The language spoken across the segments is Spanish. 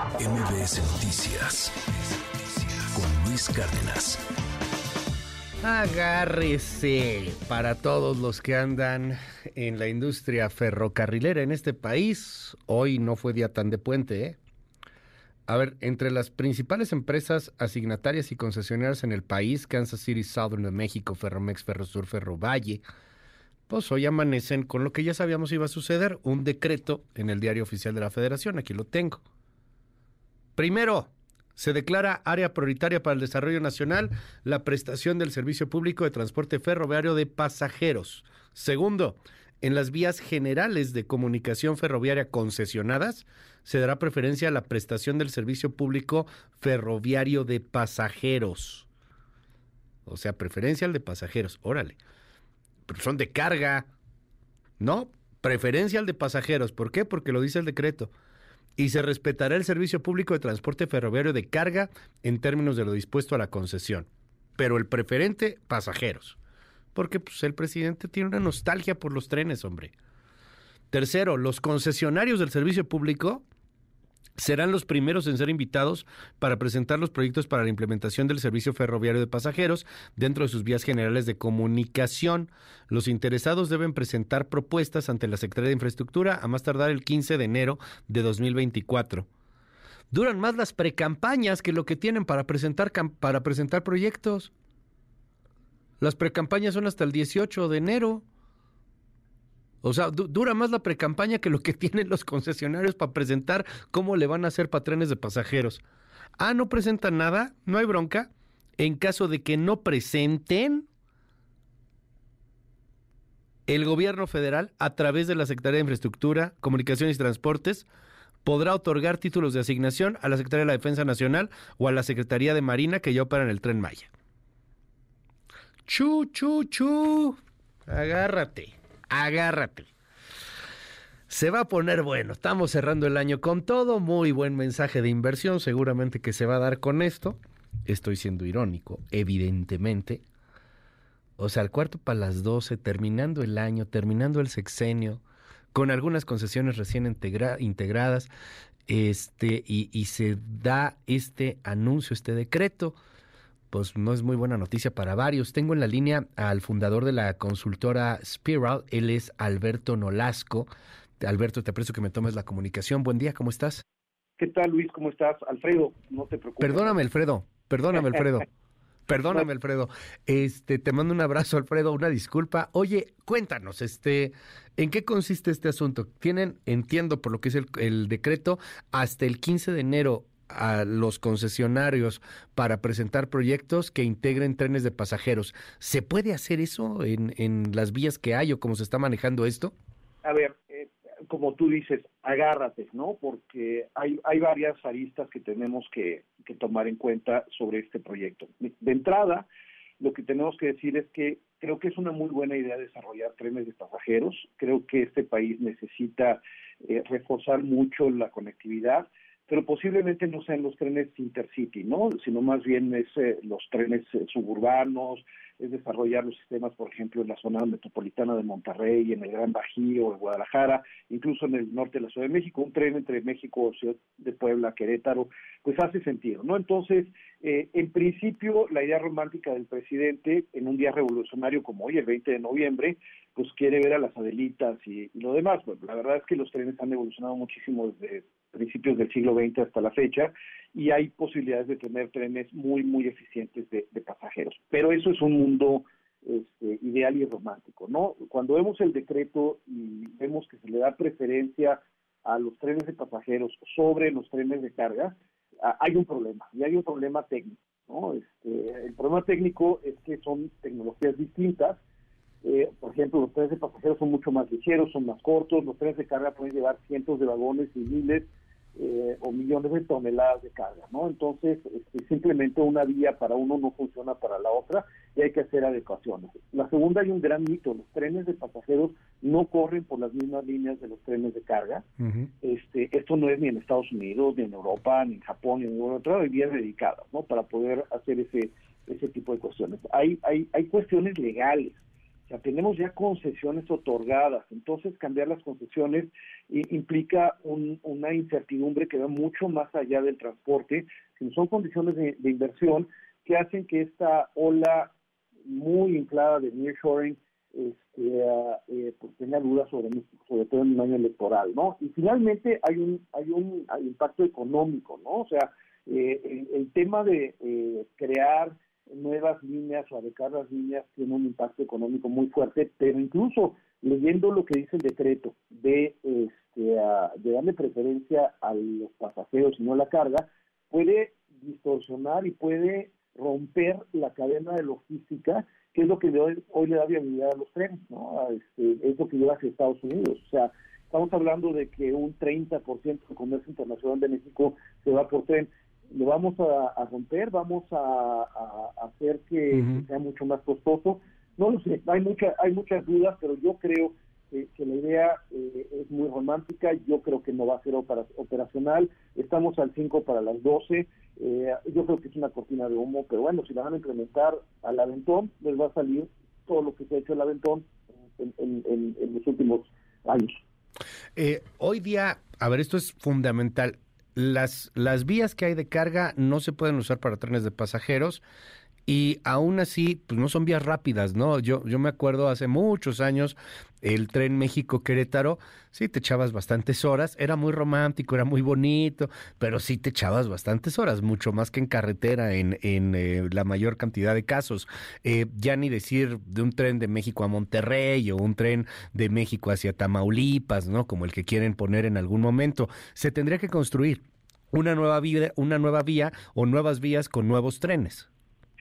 MBS Noticias con Luis Cárdenas. Agárrese para todos los que andan en la industria ferrocarrilera en este país. Hoy no fue día tan de puente, ¿eh? A ver, entre las principales empresas asignatarias y concesionarias en el país, Kansas City Southern de México, Ferromex, Ferrosur, Ferrovalle, pues hoy amanecen con lo que ya sabíamos iba a suceder, un decreto en el diario oficial de la Federación, aquí lo tengo. Primero, se declara área prioritaria para el desarrollo nacional la prestación del servicio público de transporte ferroviario de pasajeros. Segundo, en las vías generales de comunicación ferroviaria concesionadas se dará preferencia a la prestación del servicio público ferroviario de pasajeros. O sea, preferencia al de pasajeros. Órale. Pero son de carga. No, preferencia al de pasajeros. ¿Por qué? Porque lo dice el decreto y se respetará el servicio público de transporte ferroviario de carga en términos de lo dispuesto a la concesión. Pero el preferente, pasajeros. Porque pues, el presidente tiene una nostalgia por los trenes, hombre. Tercero, los concesionarios del servicio público serán los primeros en ser invitados para presentar los proyectos para la implementación del servicio ferroviario de pasajeros dentro de sus vías generales de comunicación. Los interesados deben presentar propuestas ante la Secretaría de Infraestructura a más tardar el 15 de enero de 2024. Duran más las precampañas que lo que tienen para presentar, para presentar proyectos. Las precampañas son hasta el 18 de enero. O sea, dura más la precampaña que lo que tienen los concesionarios para presentar cómo le van a hacer para de pasajeros. Ah, no presentan nada, no hay bronca. En caso de que no presenten, el gobierno federal, a través de la Secretaría de Infraestructura, Comunicaciones y Transportes, podrá otorgar títulos de asignación a la Secretaría de la Defensa Nacional o a la Secretaría de Marina que ya operan el tren Maya. Chu, chu, chu. Agárrate agárrate. Se va a poner bueno. Estamos cerrando el año con todo. Muy buen mensaje de inversión. Seguramente que se va a dar con esto. Estoy siendo irónico, evidentemente. O sea, al cuarto para las doce, terminando el año, terminando el sexenio, con algunas concesiones recién integradas, este, y se da este anuncio, este decreto pues no es muy buena noticia para varios. Tengo en la línea al fundador de la consultora Spiral, él es Alberto Nolasco. Alberto, te aprecio que me tomes la comunicación. Buen día, ¿cómo estás? ¿Qué tal, Luis? ¿Cómo estás? Alfredo, no te preocupes. Perdóname, Alfredo. Perdóname, Alfredo. Perdóname, Alfredo. Este, te mando un abrazo, Alfredo, una disculpa. Oye, cuéntanos, este, ¿en qué consiste este asunto? Tienen, entiendo por lo que es el, el decreto, hasta el 15 de enero a los concesionarios para presentar proyectos que integren trenes de pasajeros. ¿Se puede hacer eso en, en las vías que hay o cómo se está manejando esto? A ver, eh, como tú dices, agárrate, ¿no? Porque hay, hay varias aristas que tenemos que, que tomar en cuenta sobre este proyecto. De entrada, lo que tenemos que decir es que creo que es una muy buena idea desarrollar trenes de pasajeros. Creo que este país necesita eh, reforzar mucho la conectividad pero posiblemente no sean los trenes intercity, ¿no? Sino más bien es eh, los trenes eh, suburbanos, es desarrollar los sistemas, por ejemplo, en la zona metropolitana de Monterrey, en el Gran Bajío, en Guadalajara, incluso en el norte de la Ciudad de México, un tren entre México, Ciudad de Puebla, Querétaro, pues hace sentido, ¿no? Entonces, eh, en principio, la idea romántica del presidente en un día revolucionario como hoy, el 20 de noviembre, pues quiere ver a las Adelitas y, lo demás. Bueno, la verdad es que los trenes han evolucionado muchísimo desde principios del siglo XX hasta la fecha y hay posibilidades de tener trenes muy, muy eficientes de, pasajeros. Pero eso es un mundo este, ideal y romántico, ¿no? Cuando vemos el decreto y vemos que se le da preferencia a los trenes de pasajeros sobre los trenes de carga, hay un problema, y hay un problema técnico, ¿no? Este, el problema técnico es que son tecnologías distintas, eh, por ejemplo, los trenes de pasajeros son mucho más ligeros, son más cortos, los trenes de carga pueden llevar cientos de vagones y miles eh, o millones de toneladas de carga, ¿no? Entonces, este, simplemente una vía para uno no funciona para la otra y hay que hacer adecuaciones. La segunda, hay un gran mito, los trenes de pasajeros no corren por las mismas líneas de los trenes de carga. este, esto no es ni en Estados Unidos, ni en Europa, ni en Japón, ni en ninguna otra, hay vías dedicadas, ¿no? Para poder hacer ese ese tipo de cuestiones. Hay, hay, hay cuestiones legales tenemos ya concesiones otorgadas, entonces cambiar las concesiones implica una incertidumbre que va mucho más allá del transporte, sino son condiciones de, inversión que hacen que esta ola muy inflada de nearshoring este, eh, pues tenga dudas sobre sobre todo en un año electoral, ¿no? Y finalmente hay un hay un impacto económico, ¿no? O sea, eh, el, tema de eh, crear nuevas líneas o adecuar las líneas tiene un impacto económico muy fuerte, pero incluso leyendo lo que dice el decreto de, este, de darle preferencia a los pasajeros y no la carga, puede distorsionar y puede romper la cadena de logística, que es lo que hoy, hoy le da viabilidad a los trenes, ¿no? Este, es lo que lleva hacia Estados Unidos. O sea, estamos hablando de que un 30% del comercio internacional de México se va por tren lo vamos a, romper, vamos a, hacer que, sea mucho más costoso. No lo sé, hay, mucha, hay muchas dudas, pero yo creo que, la idea eh, es muy romántica, yo creo que no va a ser operacional, estamos al 5 para las 12, eh, yo creo que es una cortina de humo, pero bueno, si la van a implementar al aventón, les va a salir todo lo que se ha hecho al aventón en, los últimos años. Eh, hoy día, a ver, esto es fundamental las, las vías que hay de carga no se pueden usar para trenes de pasajeros y aún así, pues no son vías rápidas, ¿no? Yo, yo me acuerdo hace muchos años el tren México-Querétaro, sí te echabas bastantes horas, era muy romántico, era muy bonito, pero sí te echabas bastantes horas, mucho más que en carretera en, en eh, la mayor cantidad de casos. Eh, ya ni decir de un tren de México a Monterrey o un tren de México hacia Tamaulipas, ¿no? Como el que quieren poner en algún momento. Se tendría que construir una nueva vía, una nueva vía o nuevas vías con nuevos trenes.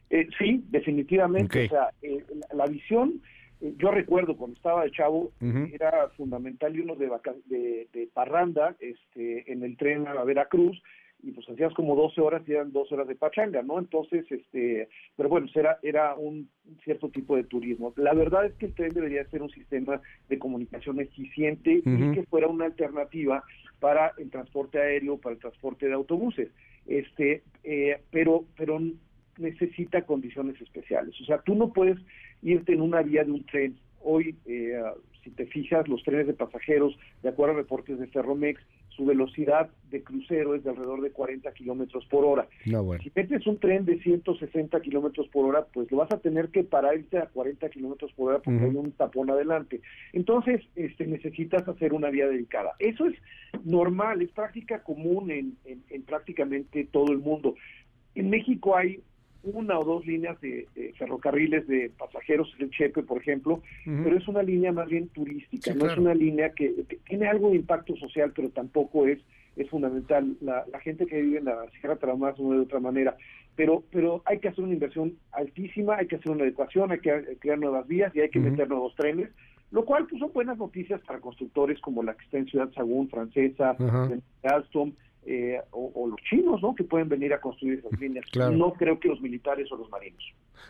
Eh, sí, definitivamente. O sea, eh, la, visión, eh, yo recuerdo cuando estaba de chavo, era fundamental irnos de, de, de, parranda este, en el tren a Veracruz y pues hacías como 12 horas y eran 12 horas de pachanga, ¿no? Entonces, este, pero bueno, pues era, era un cierto tipo de turismo. La verdad es que el tren debería ser un sistema de comunicación eficiente y que fuera una alternativa para el transporte aéreo, para el transporte de autobuses. Este, pero, pero necesita condiciones especiales. O sea, tú no puedes irte en una vía de un tren. Hoy, eh, si te fijas, los trenes de pasajeros, de acuerdo a reportes de Ferromex, su velocidad de crucero es de alrededor de 40 kilómetros por hora. Si metes un tren de 160 kilómetros por hora, pues lo vas a tener que pararte a 40 kilómetros por hora porque hay un tapón adelante. Entonces, este, necesitas hacer una vía dedicada. Eso es normal, es práctica común en, en prácticamente todo el mundo. En México hay una o dos líneas de, ferrocarriles de pasajeros en Chepe, por ejemplo, pero es una línea más bien turística, no es una línea que, tiene algo de impacto social, pero tampoco es es fundamental. La, gente que vive en la Sierra Tarahumara de otra manera, pero pero hay que hacer una inversión altísima, hay que hacer una adecuación, hay que crear nuevas vías y hay que meter nuevos trenes, lo cual pues son buenas noticias para constructores como la que está en Ciudad Sagún, Francesa, Alstom, eh, o, los chinos, ¿no? Que pueden venir a construir esas líneas. No creo que los militares o los marinos.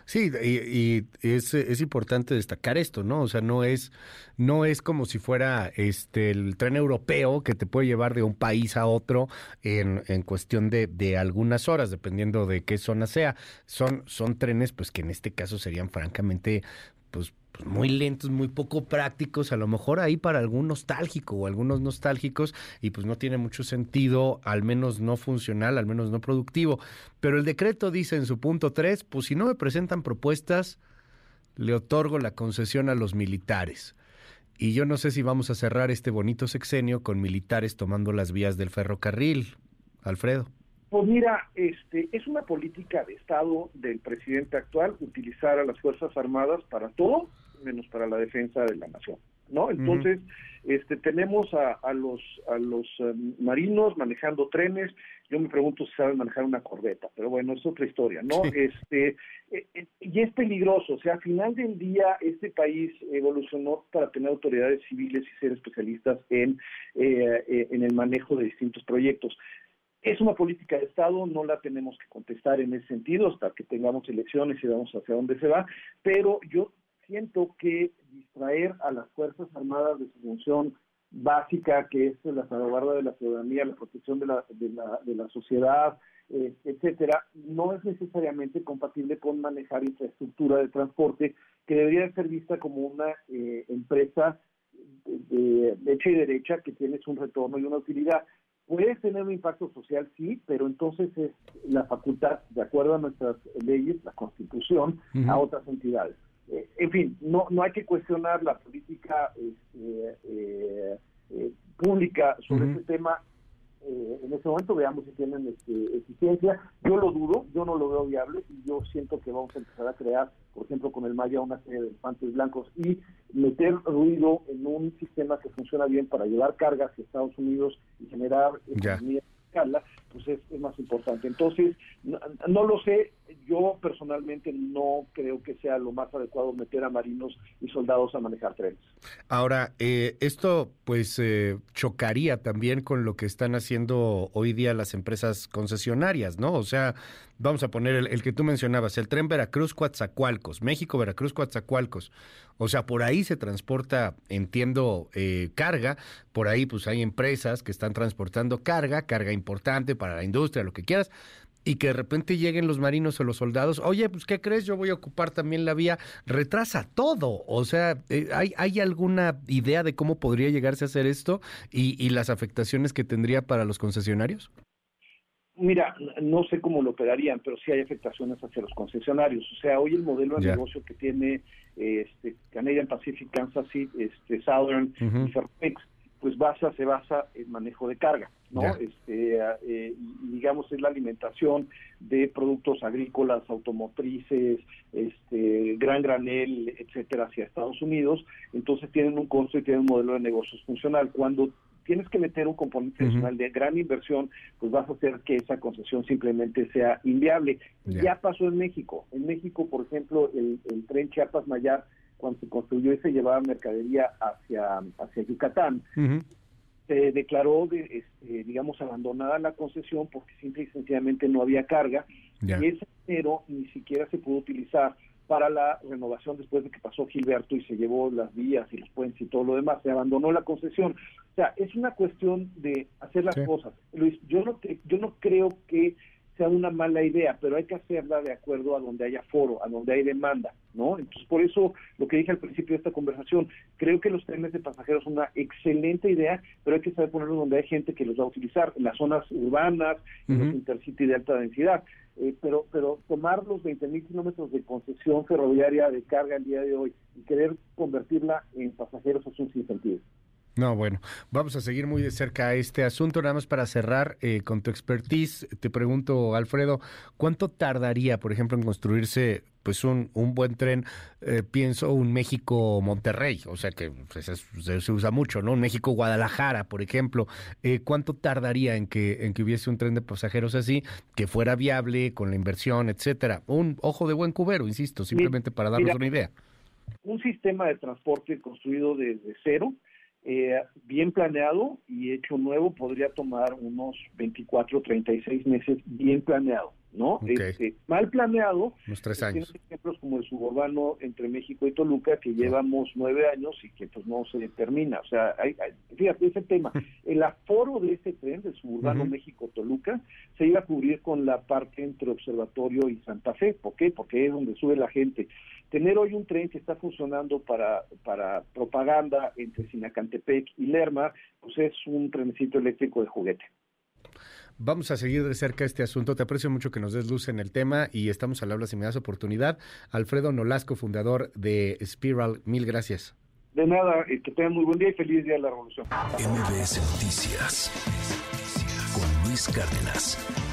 Sí, y, es, es, importante destacar esto, ¿no? O sea, no es, no es como si fuera este el tren europeo que te puede llevar de un país a otro en, en cuestión de, de algunas horas, dependiendo de qué zona sea. Son, son trenes, pues que en este caso serían francamente, pues pues, muy lentos, muy poco prácticos, a lo mejor ahí para algún nostálgico o algunos nostálgicos y pues no tiene mucho sentido, al menos no funcional, al menos no productivo. Pero el decreto dice en su punto 3, pues si no me presentan propuestas, le otorgo la concesión a los militares. Y yo no sé si vamos a cerrar este bonito sexenio con militares tomando las vías del ferrocarril, Alfredo. Pues mira, este, es una política de Estado del presidente actual utilizar a las Fuerzas Armadas para todo menos para la defensa de la nación, ¿no? Entonces, este, tenemos a, a los a los eh, marinos manejando trenes. Yo me pregunto si saben manejar una corbeta, pero bueno, es otra historia, ¿no? Este eh, eh, y es peligroso, o sea, al final del día este país evolucionó para tener autoridades civiles y ser especialistas en en el manejo de distintos proyectos. Es una política de Estado, no la tenemos que contestar en ese sentido hasta que tengamos elecciones y veamos hacia dónde se va, pero yo siento que distraer a las Fuerzas Armadas de su función básica, que es la salvaguarda de la ciudadanía, la protección de la, de la, de la sociedad, eh, etcétera, no es necesariamente compatible con manejar infraestructura de transporte que debería ser vista como una eh, empresa de, hecha y derecha que tienes un retorno y una utilidad. Puedes tener un impacto social, sí, pero entonces es la facultad, de acuerdo a nuestras leyes, la Constitución, a otras entidades. Eh, en fin, no, no hay que cuestionar la política este, eh, eh, pública sobre este tema eh, en este momento, veamos si tienen este, eficiencia. Yo lo dudo, yo no lo veo viable y yo siento que vamos a empezar a crear, por ejemplo, con el Maya una serie de elefantes blancos y meter ruido en un sistema que funciona bien para llevar cargas a Estados Unidos y generar economía escala, pues es, más importante. Entonces, no, lo sé, yo personalmente no creo que sea lo más adecuado meter a marinos y soldados a manejar trenes. Ahora, eh, esto pues eh, chocaría también con lo que están haciendo hoy día las empresas concesionarias, ¿no? O sea, vamos a poner el, que tú mencionabas, el tren Veracruz-Coatzacoalcos, México-Veracruz-Coatzacoalcos. O sea, por ahí se transporta, entiendo, eh, carga, por ahí pues hay empresas que están transportando carga, carga importante para la industria, lo que quieras, y que de repente lleguen los marinos o los soldados, oye, pues ¿qué crees? Yo voy a ocupar también la vía, retrasa todo. O sea, eh, ¿hay, ¿hay alguna idea de cómo podría llegarse a hacer esto y, y las afectaciones que tendría para los concesionarios? Mira, no sé cómo lo operarían, pero sí hay afectaciones hacia los concesionarios. O sea, hoy el modelo de negocio que tiene este, Canadian Pacific, Kansas City, este, Southern y Fairfax, pues basa, se basa en manejo de carga, ¿no? Este, eh, digamos, es la alimentación de productos agrícolas, automotrices, este, gran granel, etcétera, hacia Estados Unidos. Entonces tienen un costo y tienen un modelo de negocios funcional. Cuando tienes que meter un componente adicional de gran inversión, pues vas a hacer que esa concesión simplemente sea inviable. Ya pasó en México. En México, por ejemplo, el, tren Chiapas-Mayar, cuando se construyó y se llevaba mercadería hacia, hacia Yucatán, se declaró, de, este, digamos, abandonada la concesión porque simple y sencillamente no había carga y ese dinero ni siquiera se pudo utilizar para la renovación después de que pasó Gilberto y se llevó las vías y los puentes y todo lo demás, se abandonó la concesión. O sea, es una cuestión de hacer las cosas. Luis, yo no, yo no creo que sea una mala idea, pero hay que hacerla de acuerdo a donde haya foro, a donde hay demanda, ¿no? Entonces, por eso lo que dije al principio de esta conversación, creo que los trenes de pasajeros son una excelente idea, pero hay que saber ponerlos donde hay gente que los va a utilizar, en las zonas urbanas, en los intercity de alta densidad. Eh, pero, pero tomar los 20.000 kilómetros de concesión ferroviaria de carga el día de hoy y querer convertirla en pasajeros es un sinsentido. No, bueno, vamos a seguir muy de cerca este asunto. Nada más para cerrar eh, con tu expertise, te pregunto, Alfredo, ¿cuánto tardaría, por ejemplo, en construirse pues un, un buen tren? Eh, pienso un México-Monterrey, o sea que pues, se, usa mucho, ¿no? Un México-Guadalajara, por ejemplo. Eh, ¿Cuánto tardaría en que, en que hubiese un tren de pasajeros así, que fuera viable, con la inversión, etcétera? Un ojo de buen cubero, insisto, simplemente para darnos una idea. Un sistema de transporte construido desde cero, eh, bien planeado y hecho nuevo podría tomar unos 24, 36 meses bien planeado. ¿No? Este, mal planeado. Unos tres años. ejemplos como el suburbano entre México y Toluca, que llevamos nueve años y que pues no se termina. O sea, hay, fíjate, ese tema. El aforo de ese tren, del suburbano México-Toluca, se iba a cubrir con la parte entre Observatorio y Santa Fe. ¿Por qué? Porque es donde sube la gente. Tener hoy un tren que está funcionando para, para propaganda entre Sinacantepec y Lerma, pues es un trenecito eléctrico de juguete. Vamos a seguir de cerca este asunto. Te aprecio mucho que nos des luz en el tema y estamos al habla si me das oportunidad. Alfredo Nolasco, fundador de Spiral, mil gracias. De nada, que tengan muy buen día y feliz día de la revolución. MBS Noticias con Luis Cárdenas.